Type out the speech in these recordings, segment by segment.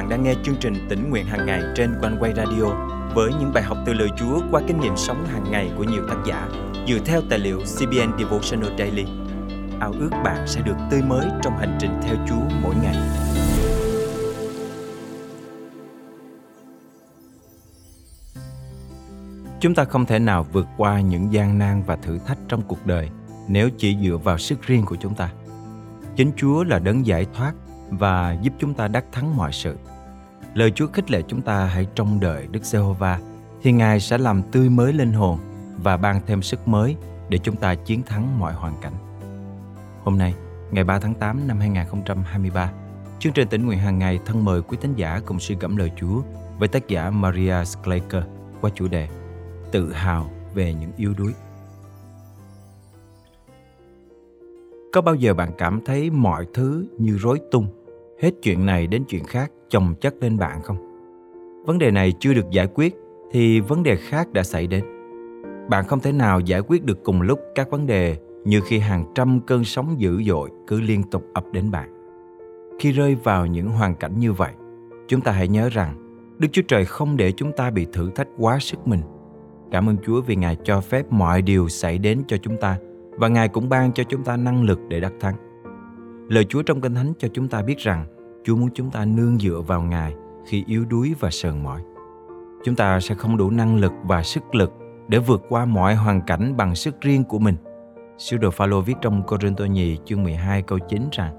bạn đang nghe chương trình tỉnh nguyện hàng ngày trên quanh quay radio với những bài học từ lời Chúa qua kinh nghiệm sống hàng ngày của nhiều tác giả dựa theo tài liệu CBN Devotional Daily. Ao ước bạn sẽ được tươi mới trong hành trình theo Chúa mỗi ngày. Chúng ta không thể nào vượt qua những gian nan và thử thách trong cuộc đời nếu chỉ dựa vào sức riêng của chúng ta. Chính Chúa là đấng giải thoát và giúp chúng ta đắc thắng mọi sự. Lời Chúa khích lệ chúng ta hãy trông đợi Đức Giê-hô-va thì Ngài sẽ làm tươi mới linh hồn và ban thêm sức mới để chúng ta chiến thắng mọi hoàn cảnh. Hôm nay, ngày 3 tháng 8 năm 2023, chương trình tỉnh nguyện hàng ngày thân mời quý thánh giả cùng suy gẫm lời Chúa với tác giả Maria Skleker qua chủ đề Tự hào về những yếu đuối. Có bao giờ bạn cảm thấy mọi thứ như rối tung, hết chuyện này đến chuyện khác chồng chất lên bạn không? Vấn đề này chưa được giải quyết thì vấn đề khác đã xảy đến. Bạn không thể nào giải quyết được cùng lúc các vấn đề như khi hàng trăm cơn sóng dữ dội cứ liên tục ập đến bạn. Khi rơi vào những hoàn cảnh như vậy, chúng ta hãy nhớ rằng Đức Chúa Trời không để chúng ta bị thử thách quá sức mình. Cảm ơn Chúa vì Ngài cho phép mọi điều xảy đến cho chúng ta và Ngài cũng ban cho chúng ta năng lực để đắc thắng. Lời Chúa trong Kinh Thánh cho chúng ta biết rằng Chúa muốn chúng ta nương dựa vào Ngài khi yếu đuối và sờn mỏi. Chúng ta sẽ không đủ năng lực và sức lực để vượt qua mọi hoàn cảnh bằng sức riêng của mình. Sứ đồ Phaolô viết trong Corinthô nhì chương 12 câu 9 rằng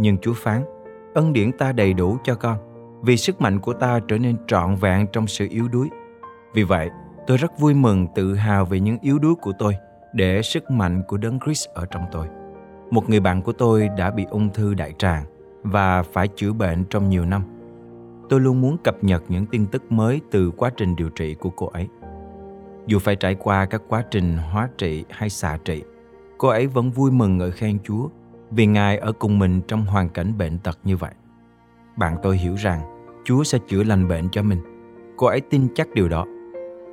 Nhưng Chúa phán, ân điển ta đầy đủ cho con, vì sức mạnh của ta trở nên trọn vẹn trong sự yếu đuối. Vì vậy, tôi rất vui mừng tự hào về những yếu đuối của tôi để sức mạnh của Đấng Christ ở trong tôi. Một người bạn của tôi đã bị ung thư đại tràng và phải chữa bệnh trong nhiều năm. Tôi luôn muốn cập nhật những tin tức mới từ quá trình điều trị của cô ấy. Dù phải trải qua các quá trình hóa trị hay xạ trị, cô ấy vẫn vui mừng ngợi khen Chúa vì Ngài ở cùng mình trong hoàn cảnh bệnh tật như vậy. Bạn tôi hiểu rằng Chúa sẽ chữa lành bệnh cho mình. Cô ấy tin chắc điều đó.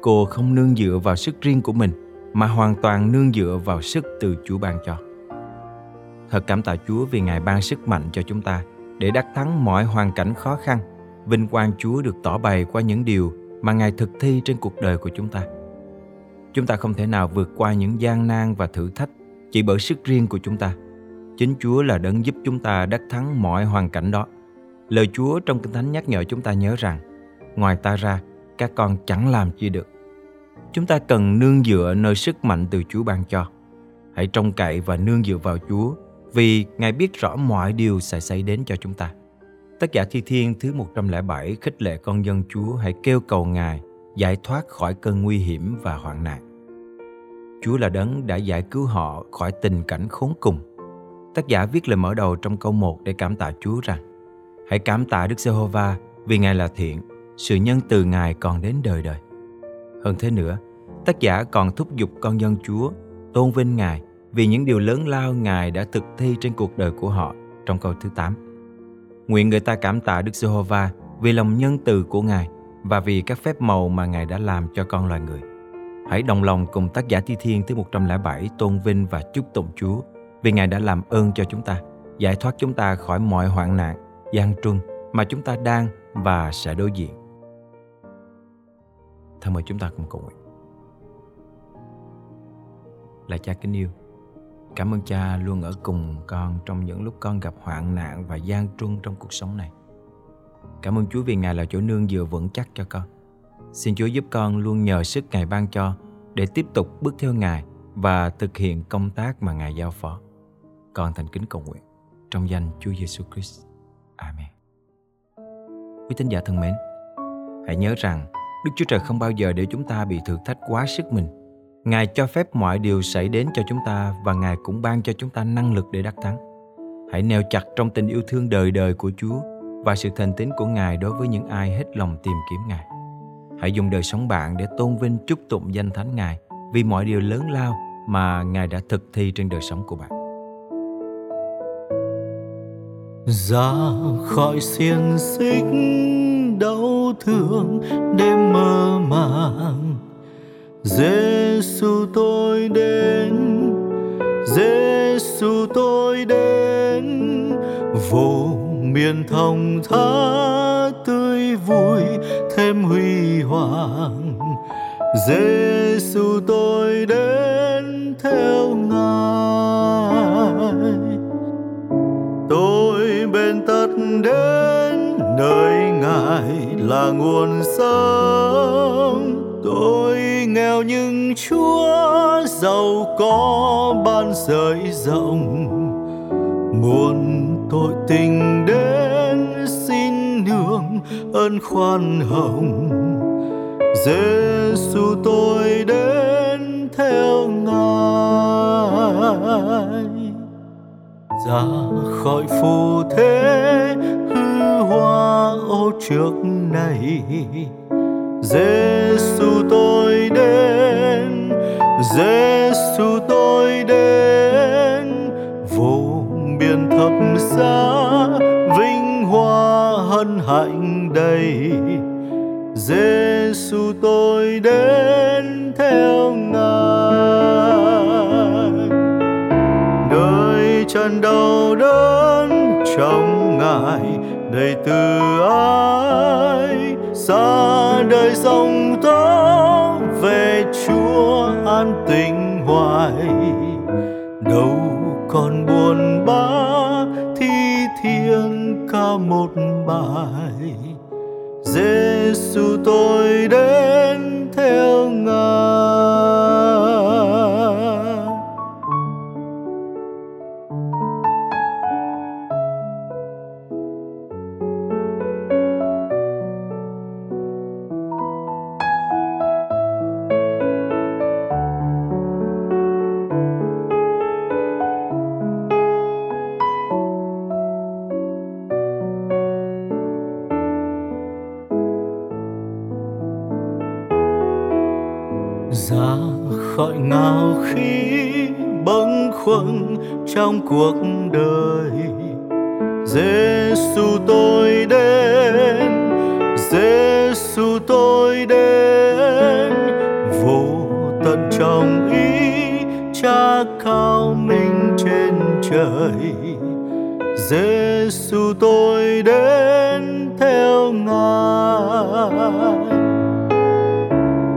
Cô không nương dựa vào sức riêng của mình mà hoàn toàn nương dựa vào sức từ Chúa ban cho. Thật cảm tạ Chúa vì Ngài ban sức mạnh cho chúng ta để đắc thắng mọi hoàn cảnh khó khăn. Vinh quang Chúa được tỏ bày qua những điều mà Ngài thực thi trên cuộc đời của chúng ta. Chúng ta không thể nào vượt qua những gian nan và thử thách chỉ bởi sức riêng của chúng ta. Chính Chúa là đấng giúp chúng ta đắc thắng mọi hoàn cảnh đó. Lời Chúa trong Kinh Thánh nhắc nhở chúng ta nhớ rằng, ngoài ta ra, các con chẳng làm chi được. Chúng ta cần nương dựa nơi sức mạnh từ Chúa ban cho. Hãy trông cậy và nương dựa vào Chúa vì Ngài biết rõ mọi điều sẽ xảy đến cho chúng ta. Tất giả Thi Thiên thứ 107 khích lệ con dân Chúa hãy kêu cầu Ngài giải thoát khỏi cơn nguy hiểm và hoạn nạn. Chúa là đấng đã giải cứu họ khỏi tình cảnh khốn cùng. Tác giả viết lời mở đầu trong câu 1 để cảm tạ Chúa rằng Hãy cảm tạ Đức Giê-hô-va vì Ngài là thiện, sự nhân từ Ngài còn đến đời đời. Hơn thế nữa, tác giả còn thúc giục con dân Chúa tôn vinh Ngài vì những điều lớn lao Ngài đã thực thi trên cuộc đời của họ trong câu thứ 8. Nguyện người ta cảm tạ Đức Giê-hô-va vì lòng nhân từ của Ngài và vì các phép màu mà Ngài đã làm cho con loài người. Hãy đồng lòng cùng tác giả Thi Thiên thứ 107 tôn vinh và chúc tụng Chúa vì Ngài đã làm ơn cho chúng ta, giải thoát chúng ta khỏi mọi hoạn nạn, gian truân mà chúng ta đang và sẽ đối diện. Thân mời chúng ta cùng cầu nguyện. Là cha kính yêu, Cảm ơn cha luôn ở cùng con trong những lúc con gặp hoạn nạn và gian truân trong cuộc sống này. Cảm ơn Chúa vì Ngài là chỗ nương dựa vững chắc cho con. Xin Chúa giúp con luôn nhờ sức Ngài ban cho để tiếp tục bước theo Ngài và thực hiện công tác mà Ngài giao phó. Con thành kính cầu nguyện trong danh Chúa Giêsu Christ. Amen. Quý tín giả thân mến, hãy nhớ rằng Đức Chúa Trời không bao giờ để chúng ta bị thử thách quá sức mình Ngài cho phép mọi điều xảy đến cho chúng ta và Ngài cũng ban cho chúng ta năng lực để đắc thắng. Hãy neo chặt trong tình yêu thương đời đời của Chúa và sự thành tín của Ngài đối với những ai hết lòng tìm kiếm Ngài. Hãy dùng đời sống bạn để tôn vinh, chúc tụng danh thánh Ngài vì mọi điều lớn lao mà Ngài đã thực thi trên đời sống của bạn. Ra khỏi xiềng xích đau thương đêm mơ màng Giêsu tôi đến. Giêsu tôi đến. Vô miền thông thả tươi vui, thêm huy hoàng. Giêsu tôi đến theo ngài. Tôi bên tất đến, nơi ngài là nguồn sống. Tôi nghèo nhưng chúa giàu có ban rời rộng, muôn tội tình đến xin nương ơn khoan hồng. Giêsu tôi đến theo ngài. Ra khỏi phù thế hư hoa ô trước này Giêsu tôi đến Giêsu tôi đến. Vô biên thập giá, vinh hoa hân hạnh đầy. Giêsu tôi đến theo ngài. Nơi chân đau đớn trong ngài đầy từ ái an tình hoài. Đâu còn buồn bã, thi thiên ca một bài. Giêsu tôi đến theo Dạ ra khỏi ngao khí bâng khuâng trong cuộc đời. Giêsu tôi đến Giêsu tôi đến. Vô tận trong ý cha cao minh trên trời. Giêsu tôi đến theo ngài.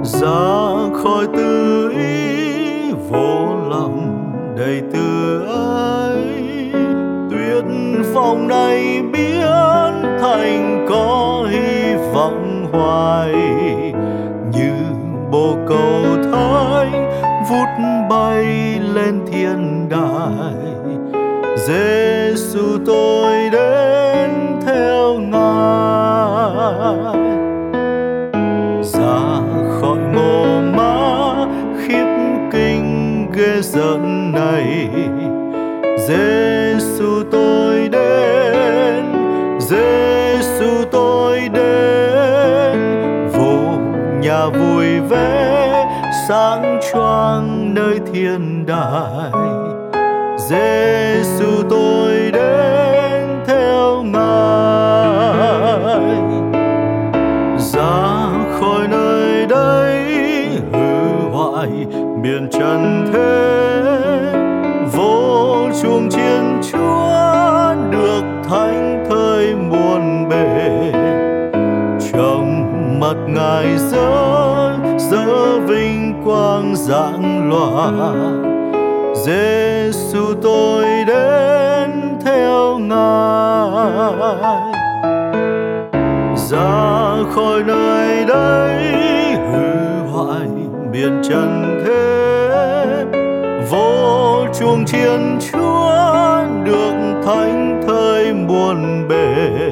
Ra từ tự ý vô lòng đầy từ ái. Tuyệt vọng này biến thành có hy vọng hoài. Như bồ câu thái vút bay lên thiên đài. Giêsu tôi đến theo ngài. Ghê giận này. Giêsu tôi đến Giêsu tôi đến. Vô nhà vui vẻ, sáng choang nơi thiên đài. Giêsu tôi đến. Biển trần thế, vô chuông chiến chúa được thánh thời muôn bề. Trong mặt ngài dỡ dỡ vinh quang dạng loa. Giêsu tôi đến theo ngài. Ra khỏi nơi đây, hư hoại biển trần thế chuông chiến chúa được thánh thời muôn bề.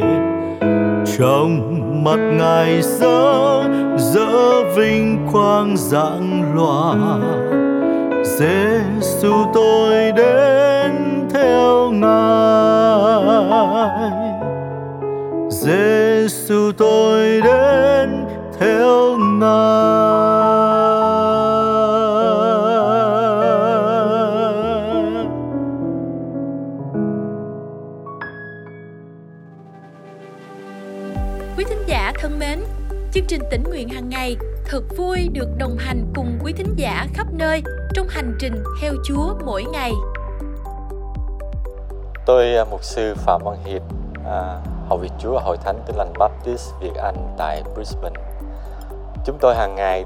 Trong mặt ngài rỡ rỡ vinh quang dạng loa Giêsu tôi đến theo ngài. Giêsu tôi chương trình tỉnh nguyện hàng ngày thật vui được đồng hành cùng quý thính giả khắp nơi trong hành trình theo Chúa mỗi ngày. Tôi à, mục sư Phạm Văn Hiệp à, Hậu Việt Chúa Hội Thánh Tin Lành Baptist Việt Anh tại Brisbane. Chúng tôi hàng ngày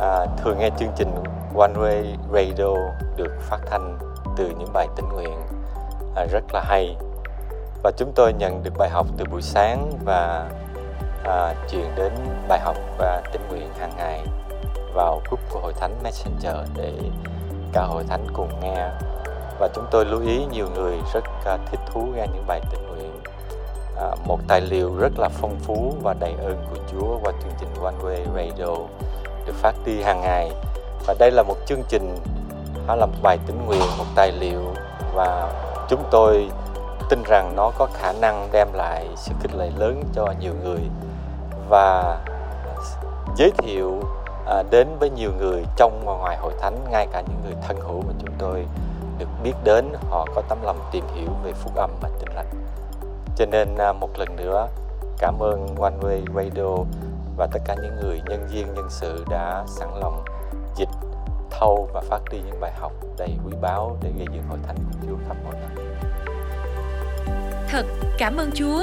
à, thường nghe chương trình One Way Radio được phát thanh từ những bài tĩnh nguyện à, rất là hay và chúng tôi nhận được bài học từ buổi sáng và à, truyền đến bài học và tĩnh nguyện hàng ngày vào group của hội thánh Messenger để cả hội thánh cùng nghe. Và chúng tôi lưu ý nhiều người rất à, thích thú nghe những bài tĩnh nguyện. À, một tài liệu rất là phong phú và đầy ơn của Chúa qua chương trình One Way Radio được phát đi hàng ngày. Và đây là một chương trình nó là một bài tĩnh nguyện một tài liệu và chúng tôi tin rằng nó có khả năng đem lại sự khích lệ lớn cho nhiều người và giới thiệu à, đến với nhiều người trong và ngoài hội thánh ngay cả những người thân hữu mà chúng tôi được biết đến họ có tấm lòng tìm hiểu về phúc âm và tin lành cho nên à, một lần nữa cảm ơn One Way Radio và tất cả những người nhân viên nhân sự đã sẵn lòng dịch thâu và phát đi những bài học đầy quý báu để gây dựng hội thánh của Chúa khắp mọi nơi. Thật cảm ơn Chúa.